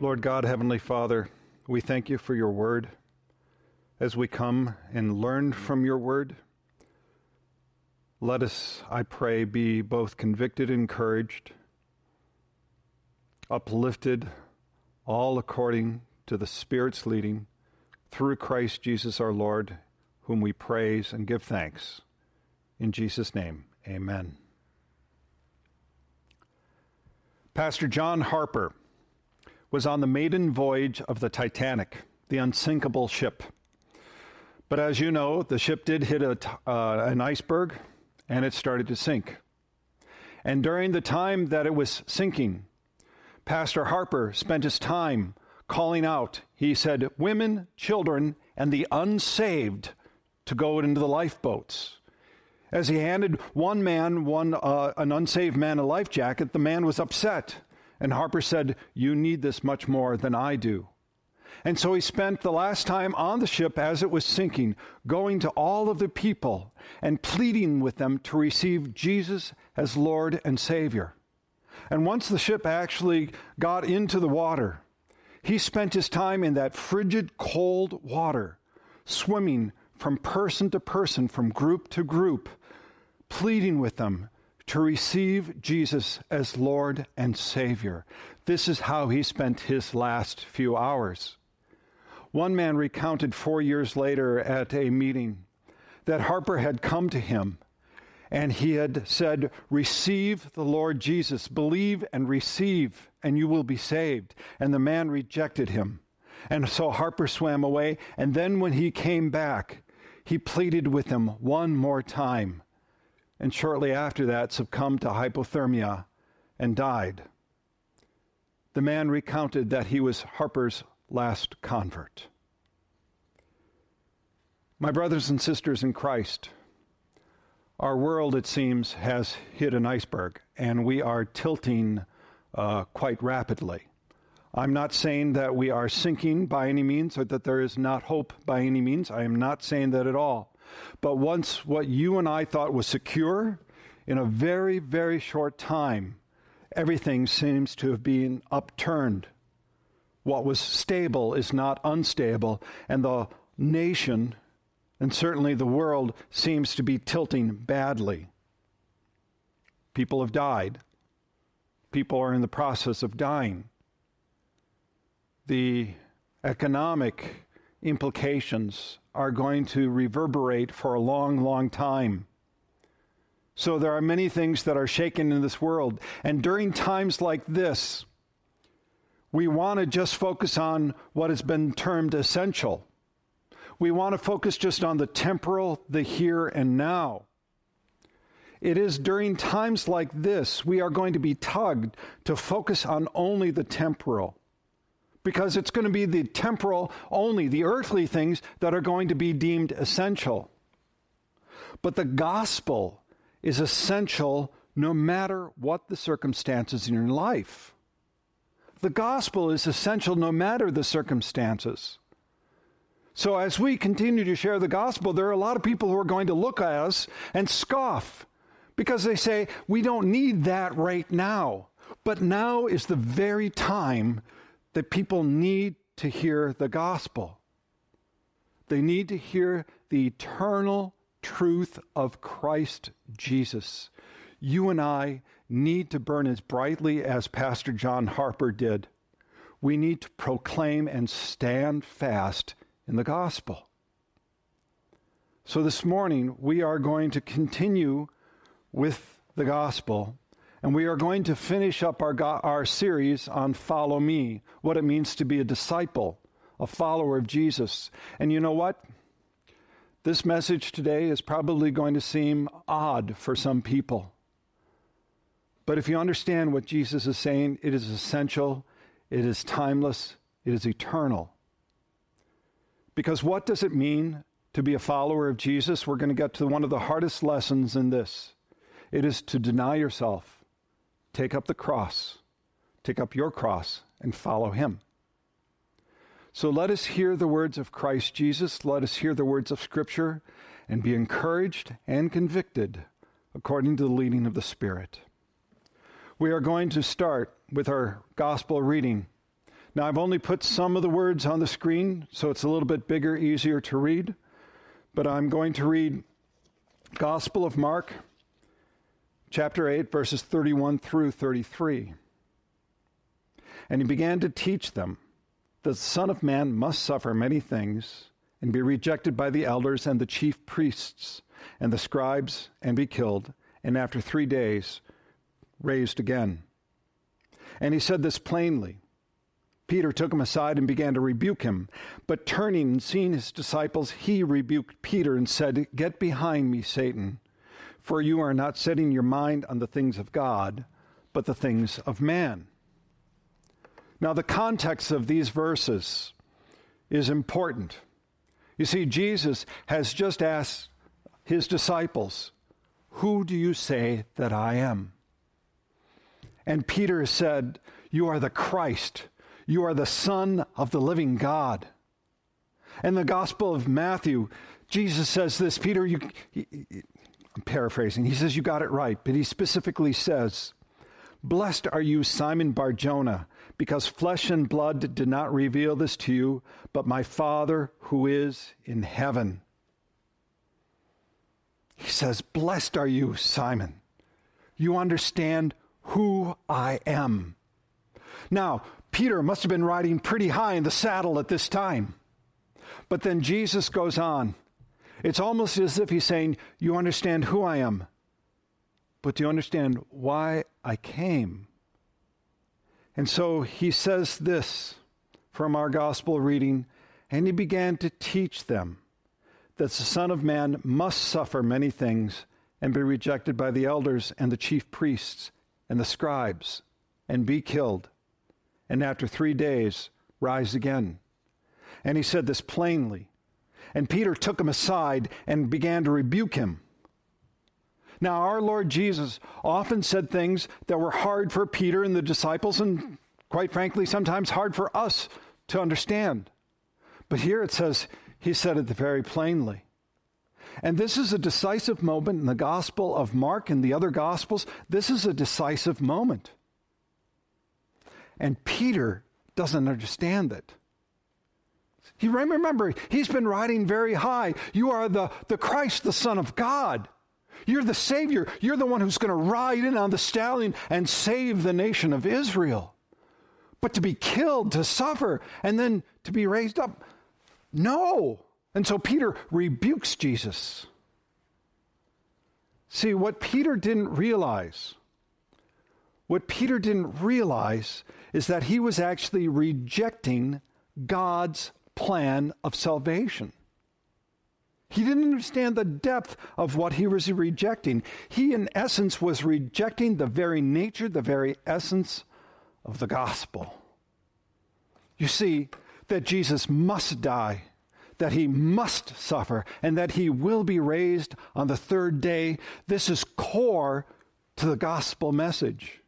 Lord God, Heavenly Father, we thank you for your word. As we come and learn from your word, let us, I pray, be both convicted encouraged, uplifted, all according to the Spirit's leading, through Christ Jesus our Lord, whom we praise and give thanks. In Jesus' name, amen. Pastor John Harper was on the maiden voyage of the Titanic, the unsinkable ship. But as you know, the ship did hit a, uh, an iceberg and it started to sink. And during the time that it was sinking, Pastor Harper spent his time calling out. He said, Women, children, and the unsaved to go into the lifeboats. As he handed one man, one uh, an unsaved man, a life jacket, the man was upset. And Harper said, You need this much more than I do. And so he spent the last time on the ship as it was sinking, going to all of the people and pleading with them to receive Jesus as Lord and Savior. And once the ship actually got into the water, he spent his time in that frigid, cold water, swimming from person to person, from group to group, pleading with them to receive Jesus as Lord and Savior. This is how he spent his last few hours. One man recounted four years later at a meeting that Harper had come to him and he had said, Receive the Lord Jesus, believe and receive, and you will be saved. And the man rejected him. And so Harper swam away, and then when he came back, he pleaded with him one more time and shortly after that succumbed to hypothermia and died. The man recounted that he was Harper's last convert. My brothers and sisters in Christ, our world, it seems, has hit an iceberg, and we are tilting uh, quite rapidly. I'm not saying that we are sinking by any means or that there is not hope by any means. I am not saying that at all. But once what you and I thought was secure, in a very, very short time, everything seems to have been upturned. What was stable is not unstable, and the nation, and certainly the world, seems to be tilting badly. People have died. People are in the process of dying. The economic implications are going to reverberate for a long, long time. So there are many things that are shaken in this world. And during times like this, we want to just focus on what has been termed essential. We want to focus just on the temporal, the here and now. It is during times like this we are going to be tugged to focus on only the temporal because it's going to be the temporal only, the earthly things that are going to be deemed essential. But the gospel is essential no matter what the circumstances in your life. The gospel is essential no matter the circumstances. So, as we continue to share the gospel, there are a lot of people who are going to look at us and scoff because they say, We don't need that right now. But now is the very time that people need to hear the gospel. They need to hear the eternal truth of Christ Jesus. You and I need to burn as brightly as Pastor John Harper did. We need to proclaim and stand fast in the gospel. So this morning, we are going to continue with the gospel and we are going to finish up our, our series on Follow Me, what it means to be a disciple, a follower of Jesus. And you know what? This message today is probably going to seem odd for some people. But if you understand what Jesus is saying, it is essential, it is timeless, it is eternal. Because what does it mean to be a follower of Jesus? We're going to get to one of the hardest lessons in this. It is to deny yourself Take up the cross, take up your cross, and follow him. So let us hear the words of Christ Jesus. Let us hear the words of Scripture and be encouraged and convicted according to the leading of the Spirit. We are going to start with our gospel reading Now, I've only put some of the words on the screen, so it's a little bit bigger, easier to read. But I'm going to read Gospel of Mark, chapter 8, verses 31 through 33. And he began to teach them that the Son of Man must suffer many things and be rejected by the elders and the chief priests and the scribes and be killed, and after three days raised again. And he said this plainly. Peter took him aside and began to rebuke him. But turning and seeing his disciples, he rebuked Peter and said, Get behind me, Satan, for you are not setting your mind on the things of God, but the things of man. Now, the context of these verses is important. You see, Jesus has just asked his disciples, Who do you say that I am? And Peter said, You are the Christ. You are the Son of the living God. In the Gospel of Matthew, Jesus says this Peter, you, I'm paraphrasing, he says, You got it right, but he specifically says, Blessed are you, Simon Barjona because flesh and blood did not reveal this to you, but my Father who is in heaven. He says, Blessed are you, Simon. You understand who I am. Now, Peter must have been riding pretty high in the saddle at this time. But then Jesus goes on. It's almost as if he's saying, You understand who I am, but do you understand why I came? And so he says this from our gospel reading, and he began to teach them that the Son of Man must suffer many things and be rejected by the elders and the chief priests and the scribes and be killed, and after three days rise again. And he said this plainly. And Peter took him aside and began to rebuke him. Now, our Lord Jesus often said things that were hard for Peter and the disciples, and quite frankly, sometimes hard for us to understand. But here it says, He said it very plainly. And this is a decisive moment in the Gospel of Mark and the other Gospels. This is a decisive moment. And Peter doesn't understand it. You remember, he's been riding very high. You are the, the Christ, the Son of God. You're the Savior. You're the one who's going to ride in on the stallion and save the nation of Israel. But to be killed, to suffer, and then to be raised up, no. And so Peter rebukes Jesus. See, what Peter didn't realize, what Peter didn't realize is that he was actually rejecting God's plan of salvation. He didn't understand the depth of what he was rejecting. He, in essence, was rejecting the very nature, the very essence of the gospel. You see, that Jesus must die, that he must suffer, and that he will be raised on the third day. This is core to the gospel message.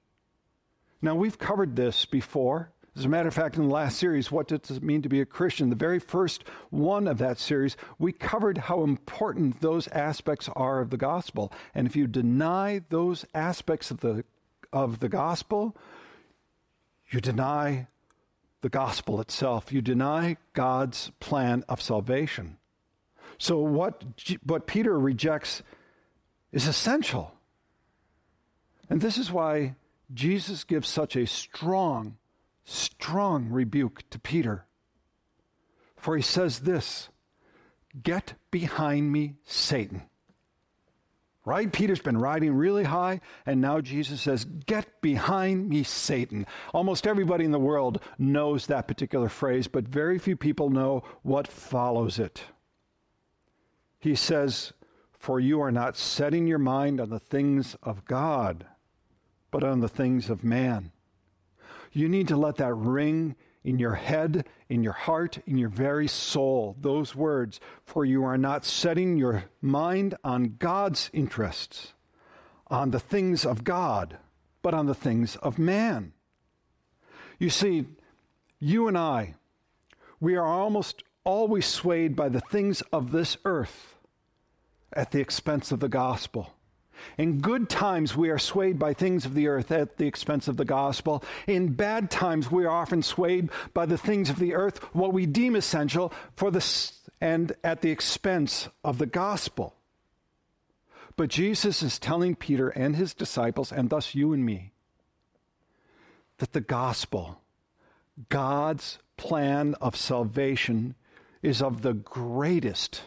Now, we've covered this before. As a matter of fact, in the last series, What Does It Mean to Be a Christian? The very first one of that series, we covered how important those aspects are of the gospel. And if you deny those aspects of the, of the gospel, you deny the gospel itself. You deny God's plan of salvation. So, what, what Peter rejects is essential. And this is why Jesus gives such a strong strong rebuke to Peter. For he says this Get behind me, Satan. Right? Peter's been riding really high, and now Jesus says, Get behind me, Satan. Almost everybody in the world knows that particular phrase, but very few people know what follows it. He says, For you are not setting your mind on the things of God, but on the things of man. You need to let that ring in your head, in your heart, in your very soul, those words, for you are not setting your mind on God's interests, on the things of God, but on the things of man. You see, you and I, we are almost always swayed by the things of this earth at the expense of the gospel. In good times, we are swayed by things of the earth at the expense of the gospel. In bad times, we are often swayed by the things of the earth, what we deem essential, for the, and at the expense of the gospel. But Jesus is telling Peter and his disciples, and thus you and me, that the gospel, God's plan of salvation, is of the greatest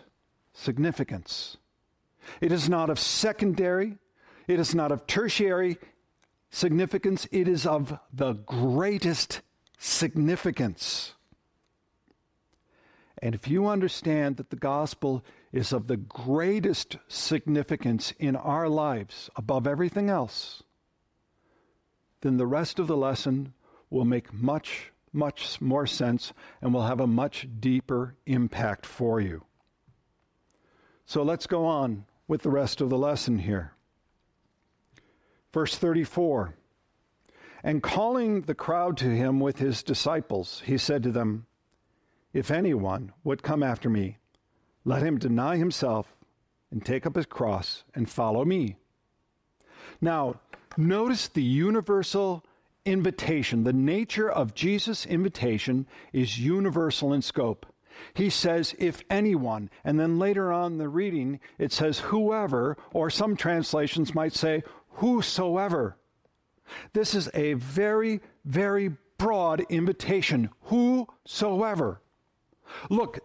significance. It is not of secondary, it is not of tertiary significance, it is of the greatest significance. And if you understand that the gospel is of the greatest significance in our lives above everything else, then the rest of the lesson will make much, much more sense and will have a much deeper impact for you. So let's go on with the rest of the lesson here. Verse 34 And calling the crowd to him with his disciples, he said to them, If anyone would come after me, let him deny himself and take up his cross and follow me. Now, notice the universal invitation. The nature of Jesus' invitation is universal in scope. He says, if anyone, and then later on the reading, it says whoever, or some translations might say whosoever. This is a very, very broad invitation. Whosoever. Look,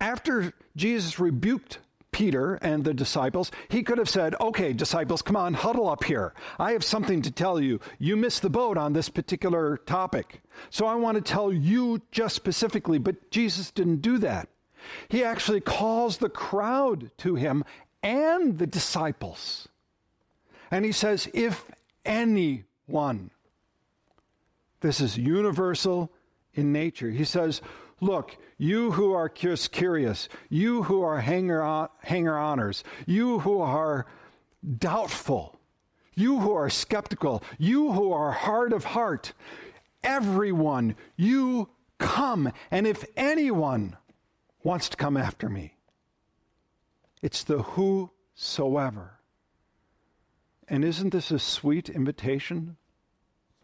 after Jesus rebuked Peter and the disciples, he could have said, Okay, disciples, come on, huddle up here. I have something to tell you. You missed the boat on this particular topic. So I want to tell you just specifically, but Jesus didn't do that. He actually calls the crowd to him and the disciples. And he says, If anyone, this is universal in nature. He says, Look, you who are just curious, you who are hanger, on, hanger honors, you who are doubtful, you who are skeptical, you who are hard of heart, everyone, you come. And if anyone wants to come after me, it's the whosoever. And isn't this a sweet invitation?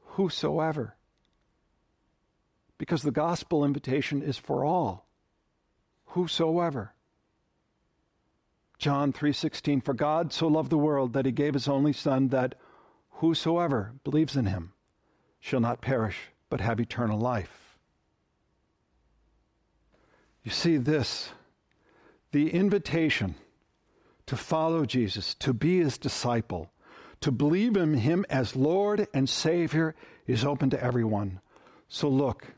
Whosoever because the gospel invitation is for all whosoever. John 3:16 For God so loved the world that he gave his only son that whosoever believes in him shall not perish but have eternal life. You see this the invitation to follow Jesus to be his disciple to believe in him as Lord and Savior is open to everyone. So look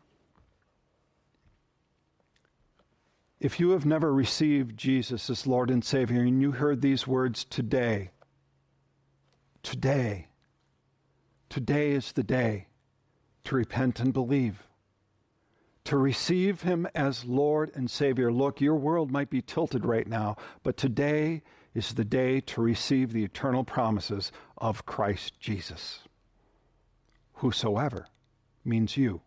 If you have never received Jesus as Lord and Savior and you heard these words today, today, today is the day to repent and believe, to receive Him as Lord and Savior. Look, your world might be tilted right now, but today is the day to receive the eternal promises of Christ Jesus. Whosoever means you.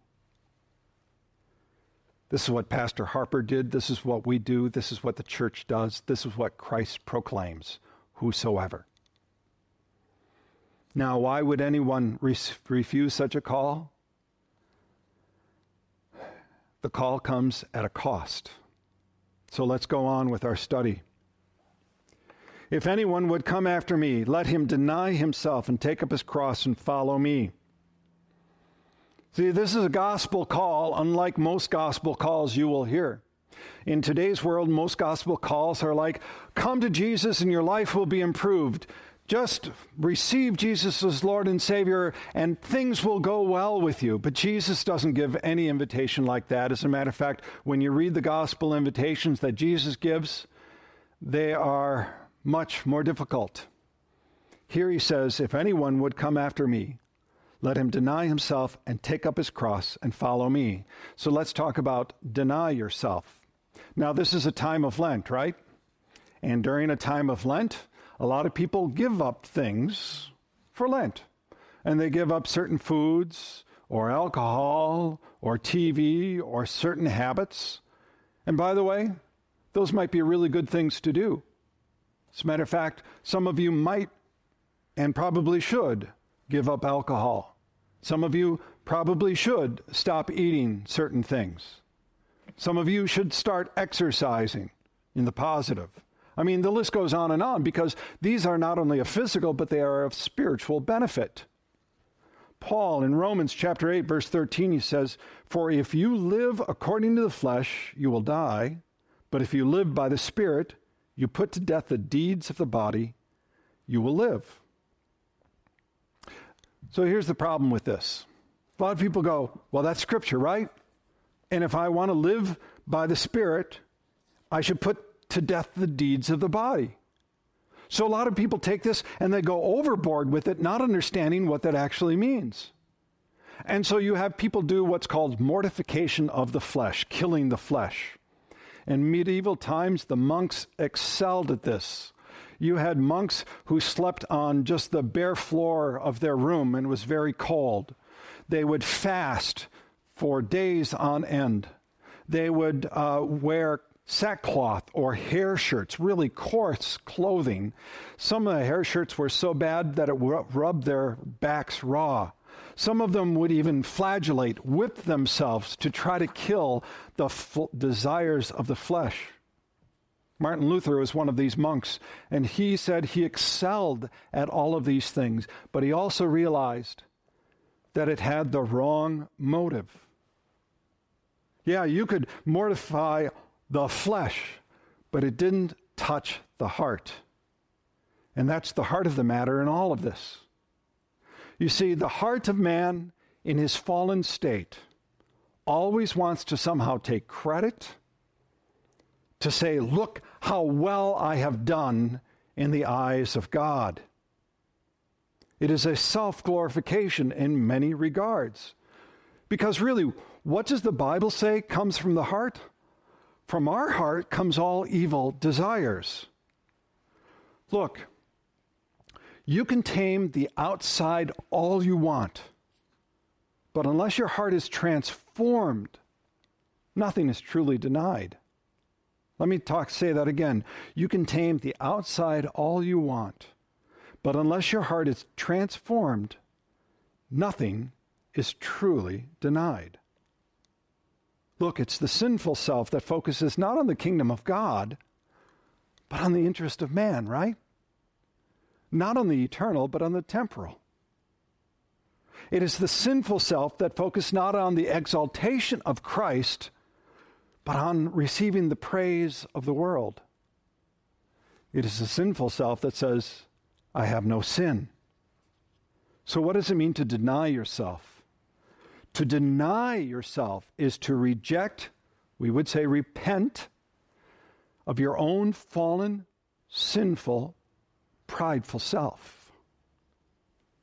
This is what Pastor Harper did. This is what we do. This is what the church does. This is what Christ proclaims whosoever. Now, why would anyone re- refuse such a call? The call comes at a cost. So let's go on with our study. If anyone would come after me, let him deny himself and take up his cross and follow me. See, this is a gospel call, unlike most gospel calls you will hear. In today's world, most gospel calls are like, come to Jesus and your life will be improved. Just receive Jesus as Lord and Savior and things will go well with you. But Jesus doesn't give any invitation like that. As a matter of fact, when you read the gospel invitations that Jesus gives, they are much more difficult. Here he says, If anyone would come after me, let him deny himself and take up his cross and follow me. So let's talk about deny yourself. Now, this is a time of Lent, right? And during a time of Lent, a lot of people give up things for Lent. And they give up certain foods or alcohol or TV or certain habits. And by the way, those might be really good things to do. As a matter of fact, some of you might and probably should give up alcohol. Some of you probably should stop eating certain things. Some of you should start exercising in the positive. I mean, the list goes on and on because these are not only a physical, but they are of spiritual benefit. Paul in Romans chapter 8, verse 13, he says, For if you live according to the flesh, you will die. But if you live by the Spirit, you put to death the deeds of the body, you will live. So here's the problem with this. A lot of people go, Well, that's scripture, right? And if I want to live by the Spirit, I should put to death the deeds of the body. So a lot of people take this and they go overboard with it, not understanding what that actually means. And so you have people do what's called mortification of the flesh, killing the flesh. In medieval times, the monks excelled at this. You had monks who slept on just the bare floor of their room and was very cold. They would fast for days on end. They would uh, wear sackcloth or hair shirts, really coarse clothing. Some of the hair shirts were so bad that it rubbed their backs raw. Some of them would even flagellate, whip themselves to try to kill the f- desires of the flesh. Martin Luther was one of these monks, and he said he excelled at all of these things, but he also realized that it had the wrong motive. Yeah, you could mortify the flesh, but it didn't touch the heart. And that's the heart of the matter in all of this. You see, the heart of man in his fallen state always wants to somehow take credit, to say, Look how well I have done in the eyes of God. It is a self glorification in many regards. Because really, what does the Bible say comes from the heart? From our heart comes all evil desires. Look, you can tame the outside all you want, but unless your heart is transformed, nothing is truly denied. Let me talk say that again. You can tame the outside all you want, but unless your heart is transformed, nothing is truly denied. Look, it's the sinful self that focuses not on the kingdom of God, but on the interest of man, right? Not on the eternal, but on the temporal. It is the sinful self that focuses not on the exaltation of Christ, but on receiving the praise of the world. It is the sinful self that says, I have no sin. So, what does it mean to deny yourself? To deny yourself is to reject, we would say repent, of your own fallen, sinful, prideful self.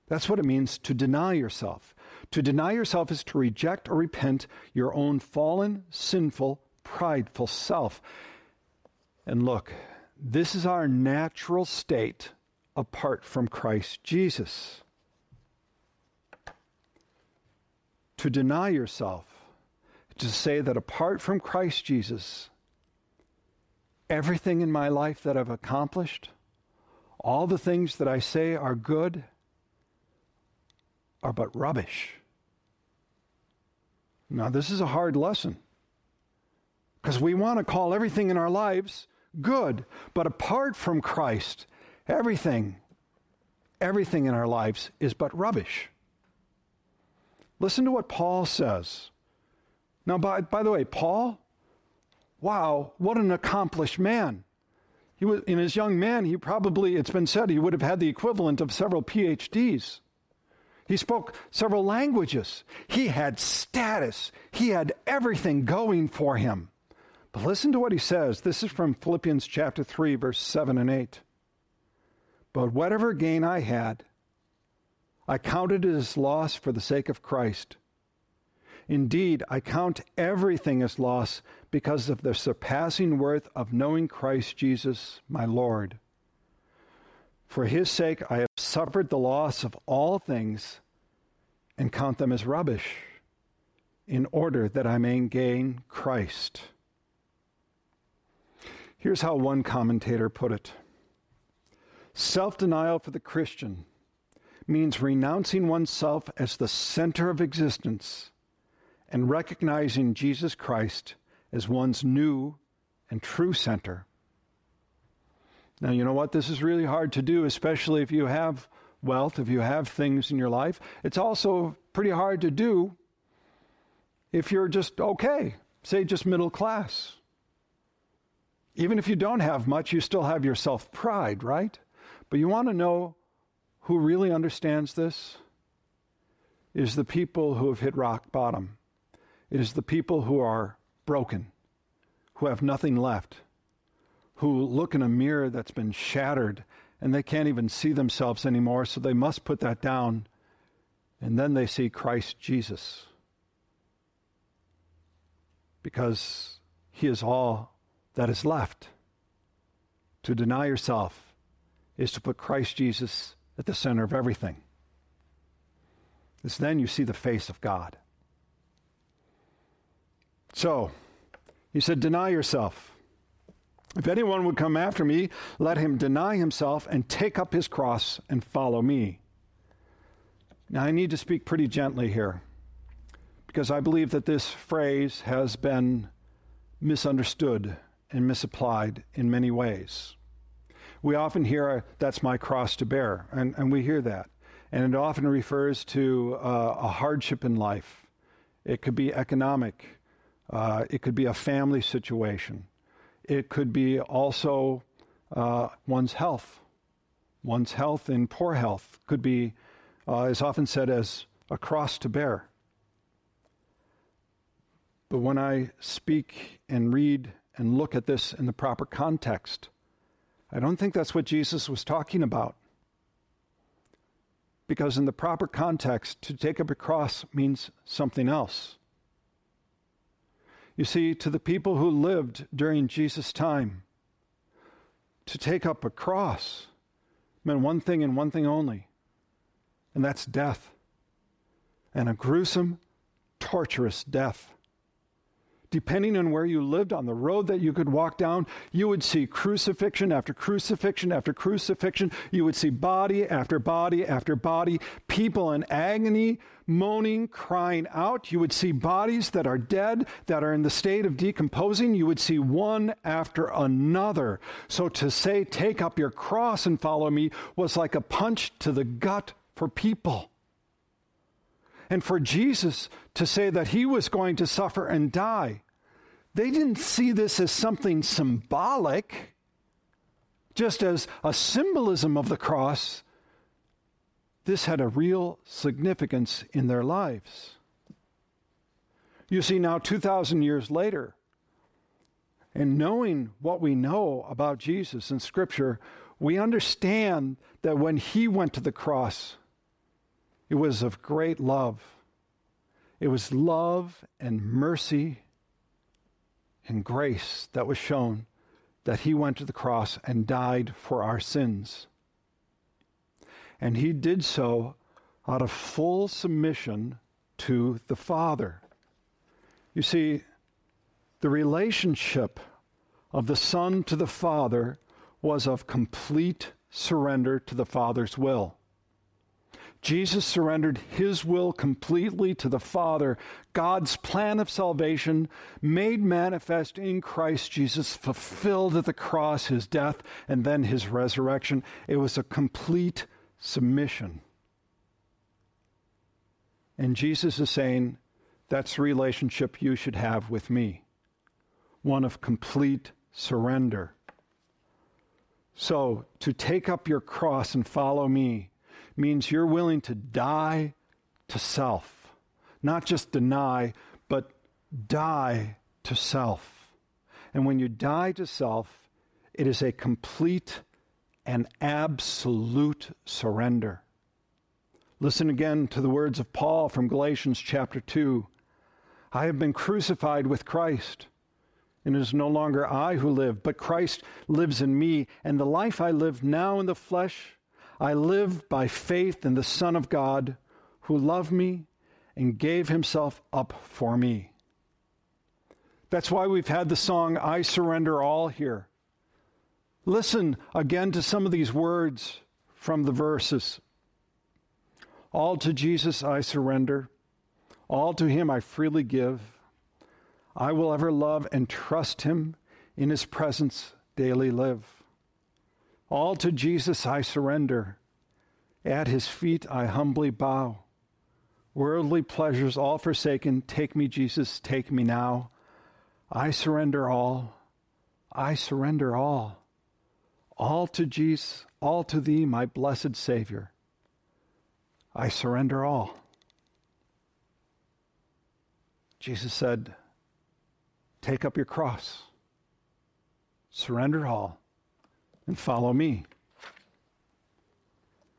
That's what it means to deny yourself. To deny yourself is to reject or repent your own fallen, sinful, prideful self. And look, this is our natural state apart from Christ Jesus. to deny yourself, to say that apart from Christ Jesus, everything in my life that I've accomplished, all the things that I say are good, are but rubbish. Now, this is a hard lesson because we want to call everything in our lives good, but apart from Christ, everything, everything in our lives is but rubbish. Listen to what Paul says. Now, by, by the way, Paul, wow, what an accomplished man. He was, in his young man, he probably, it's been said, he would have had the equivalent of several PhDs. He spoke several languages. He had status. He had everything going for him. But listen to what he says. This is from Philippians chapter 3, verse 7 and 8. But whatever gain I had, I counted it as loss for the sake of Christ. Indeed, I count everything as loss because of the surpassing worth of knowing Christ Jesus, my Lord. For his sake, I have suffered the loss of all things and count them as rubbish in order that I may gain Christ. Here's how one commentator put it Self denial for the Christian means renouncing oneself as the center of existence and recognizing Jesus Christ as one's new and true center. Now, you know what? This is really hard to do, especially if you have wealth, if you have things in your life. It's also pretty hard to do if you're just okay, say just middle class. Even if you don't have much, you still have your self pride, right? But you want to know who really understands this? It is the people who have hit rock bottom. It is the people who are broken, who have nothing left, who look in a mirror that's been shattered and they can't even see themselves anymore, so they must put that down. And then they see Christ Jesus. Because he is all that is left. To deny yourself is to put Christ Jesus at the center of everything. It's then you see the face of God. So, he said, Deny yourself. If anyone would come after me, let him deny himself and take up his cross and follow me. Now, I need to speak pretty gently here because I believe that this phrase has been misunderstood and misapplied in many ways. We often hear, that's my cross to bear, and, and we hear that. And it often refers to uh, a hardship in life. It could be economic, uh, it could be a family situation, it could be also uh, one's health. One's health in poor health could be, uh, is often said as a cross to bear. But when I speak and read and look at this in the proper context, I don't think that's what Jesus was talking about. Because in the proper context, to take up a cross means something else. You see, to the people who lived during Jesus' time, to take up a cross meant one thing and one thing only, and that's death. And a gruesome, torturous death depending on where you lived on the road that you could walk down, you would see crucifixion after crucifixion after crucifixion. You would see body after body after body, people in agony, moaning, crying out. You would see bodies that are dead, that are in the state of decomposing. You would see one after another. So to say, take up your cross and follow me, was like a punch to the gut for people. And for Jesus to say that he was going to suffer and die, they didn't see this as something symbolic, just as a symbolism of the cross. This had a real significance in their lives. You see, now 2,000 years later, and knowing what we know about Jesus in Scripture, we understand that when he went to the cross, it was of great love. It was love and mercy and grace that was shown that he went to the cross and died for our sins. And he did so out of full submission to the Father. You see, the relationship of the Son to the Father was of complete surrender to the Father's will. Jesus surrendered his will completely to the Father. God's plan of salvation, made manifest in Christ Jesus, fulfilled at the cross his death and then his resurrection. It was a complete submission. And Jesus is saying, that's the relationship you should have with me one of complete surrender. So, to take up your cross and follow me means you're willing to die to self. Not just deny, but die to self. And when you die to self, it is a complete and absolute surrender. Listen again to the words of Paul from Galatians chapter 2. I have been crucified with Christ, and it is no longer I who live, but Christ lives in me, and the life I live now in the flesh, I live by faith in the Son of God who loved me and gave himself up for me. That's why we've had the song, I Surrender All, here. Listen again to some of these words from the verses. All to Jesus I surrender. All to him I freely give. I will ever love and trust him, in his presence daily live. All to Jesus I surrender. At his feet I humbly bow. Worldly pleasures all forsaken, take me, Jesus, take me now. I surrender all. I surrender all. All to Jesus, all to thee, my blessed Savior. I surrender all. Jesus said, Take up your cross, surrender all, and follow me.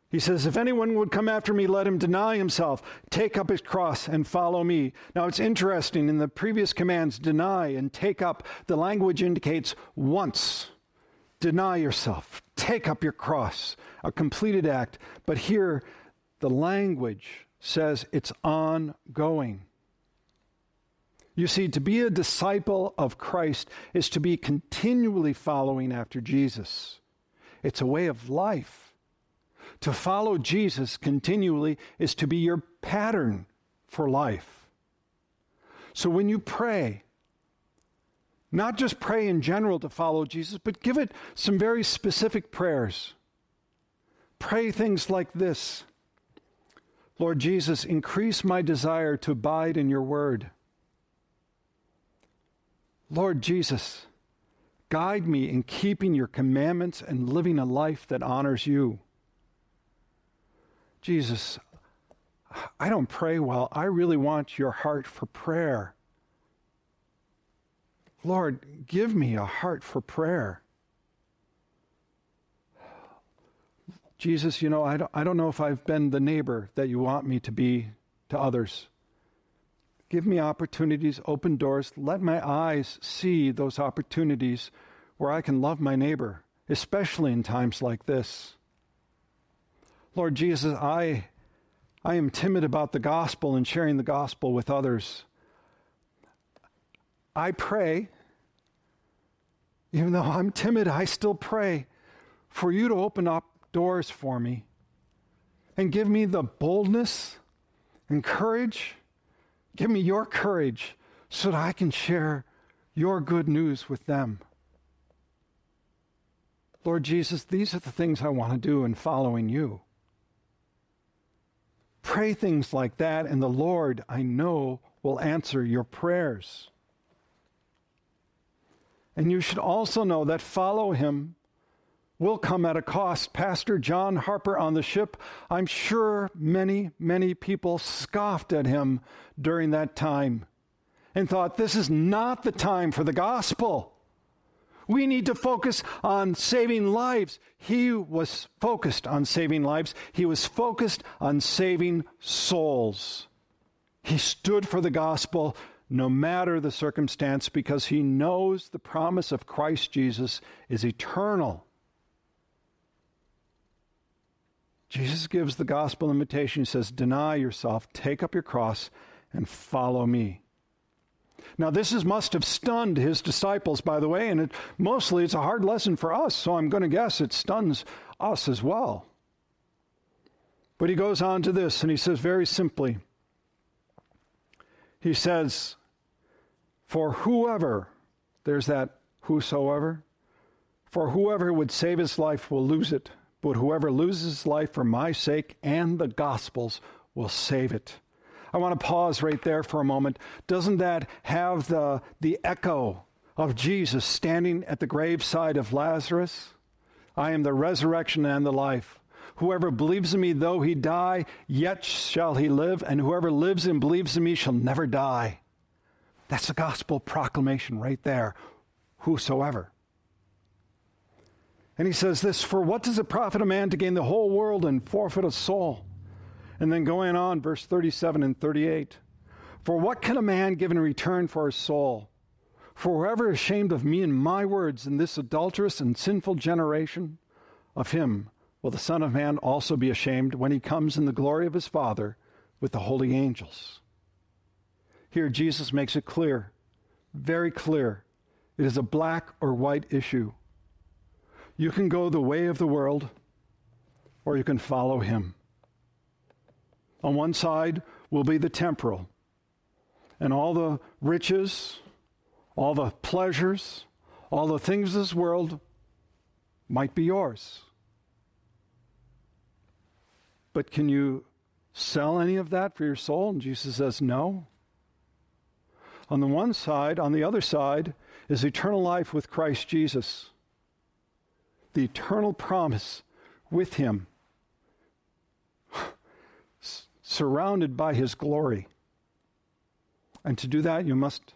He says, If anyone would come after me, let him deny himself, take up his cross, and follow me. Now it's interesting, in the previous commands, deny and take up, the language indicates once. Deny yourself, take up your cross, a completed act. But here, the language says it's ongoing. You see, to be a disciple of Christ is to be continually following after Jesus. It's a way of life. To follow Jesus continually is to be your pattern for life. So when you pray, not just pray in general to follow Jesus, but give it some very specific prayers. Pray things like this Lord Jesus, increase my desire to abide in your word. Lord Jesus, guide me in keeping your commandments and living a life that honors you. Jesus, I don't pray well. I really want your heart for prayer. Lord, give me a heart for prayer. Jesus, you know, I don't, I don't know if I've been the neighbor that you want me to be to others. Give me opportunities, open doors. Let my eyes see those opportunities where I can love my neighbor, especially in times like this. Lord Jesus, I, I am timid about the gospel and sharing the gospel with others. I pray, even though I'm timid, I still pray for you to open up doors for me and give me the boldness and courage Give me your courage so that I can share your good news with them. Lord Jesus, these are the things I want to do in following you. Pray things like that, and the Lord, I know, will answer your prayers. And you should also know that follow him will come at a cost. Pastor John Harper on the ship, I'm sure many, many people scoffed at him during that time and thought, this is not the time for the gospel. We need to focus on saving lives. He was focused on saving lives. He was focused on saving souls. He stood for the gospel no matter the circumstance because he knows the promise of Christ Jesus is eternal Jesus gives the gospel invitation. He says, Deny yourself, take up your cross, and follow me. Now, this is, must have stunned his disciples, by the way, and it, mostly it's a hard lesson for us, so I'm going to guess it stuns us as well. But he goes on to this, and he says very simply, he says, For whoever, there's that whosoever, for whoever would save his life will lose it but whoever loses his life for my sake and the gospel's will save it. I want to pause right there for a moment. Doesn't that have the, the echo of Jesus standing at the graveside of Lazarus? I am the resurrection and the life. Whoever believes in me, though he die, yet shall he live, and whoever lives and believes in me shall never die. That's the gospel proclamation right there. Whosoever. And he says this For what does it profit a man to gain the whole world and forfeit a soul? And then going on, verse 37 and 38 For what can a man give in return for his soul? For whoever is ashamed of me and my words in this adulterous and sinful generation, of him will the Son of Man also be ashamed when he comes in the glory of his Father with the holy angels. Here, Jesus makes it clear, very clear. It is a black or white issue. You can go the way of the world, or you can follow him. On one side will be the temporal, and all the riches, all the pleasures, all the things of this world might be yours. But can you sell any of that for your soul? And Jesus says, no. On the one side, on the other side, is eternal life with Christ Jesus, the eternal promise with Him, surrounded by His glory. And to do that, you must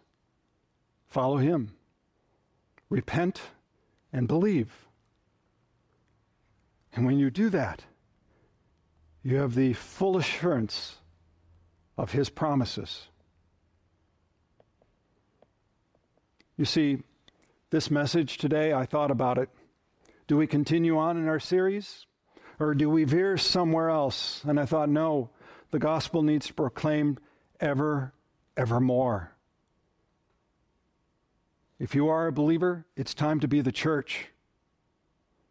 follow Him, repent, and believe. And when you do that, you have the full assurance of His promises. You see, this message today, I thought about it. Do we continue on in our series? Or do we veer somewhere else? And I thought, no, the gospel needs to proclaim ever, ever more. If you are a believer, it's time to be the church.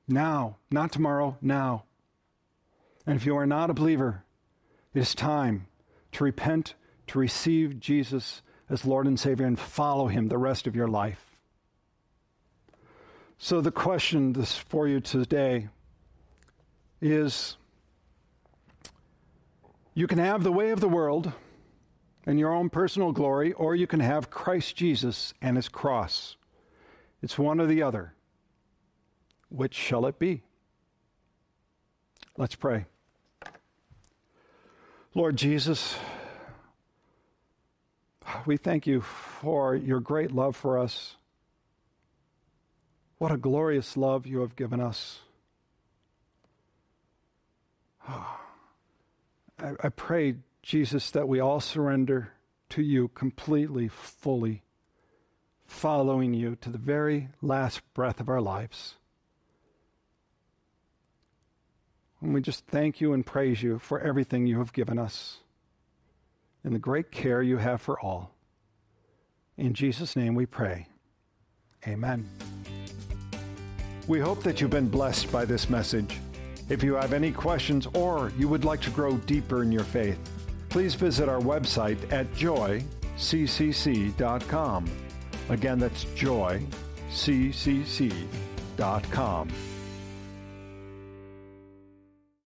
Now, not tomorrow, now. And if you are not a believer, it is time to repent, to receive Jesus as Lord and Savior, and follow Him the rest of your life. So, the question for you today is you can have the way of the world and your own personal glory, or you can have Christ Jesus and His cross. It's one or the other. Which shall it be? Let's pray. Lord Jesus, we thank you for your great love for us. What a glorious love you have given us. I, I pray, Jesus, that we all surrender to you completely, fully, following you to the very last breath of our lives. And we just thank you and praise you for everything you have given us and the great care you have for all. In Jesus' name we pray. Amen. We hope that you've been blessed by this message. If you have any questions or you would like to grow deeper in your faith, please visit our website at joyccc.com. Again, that's joyccc.com.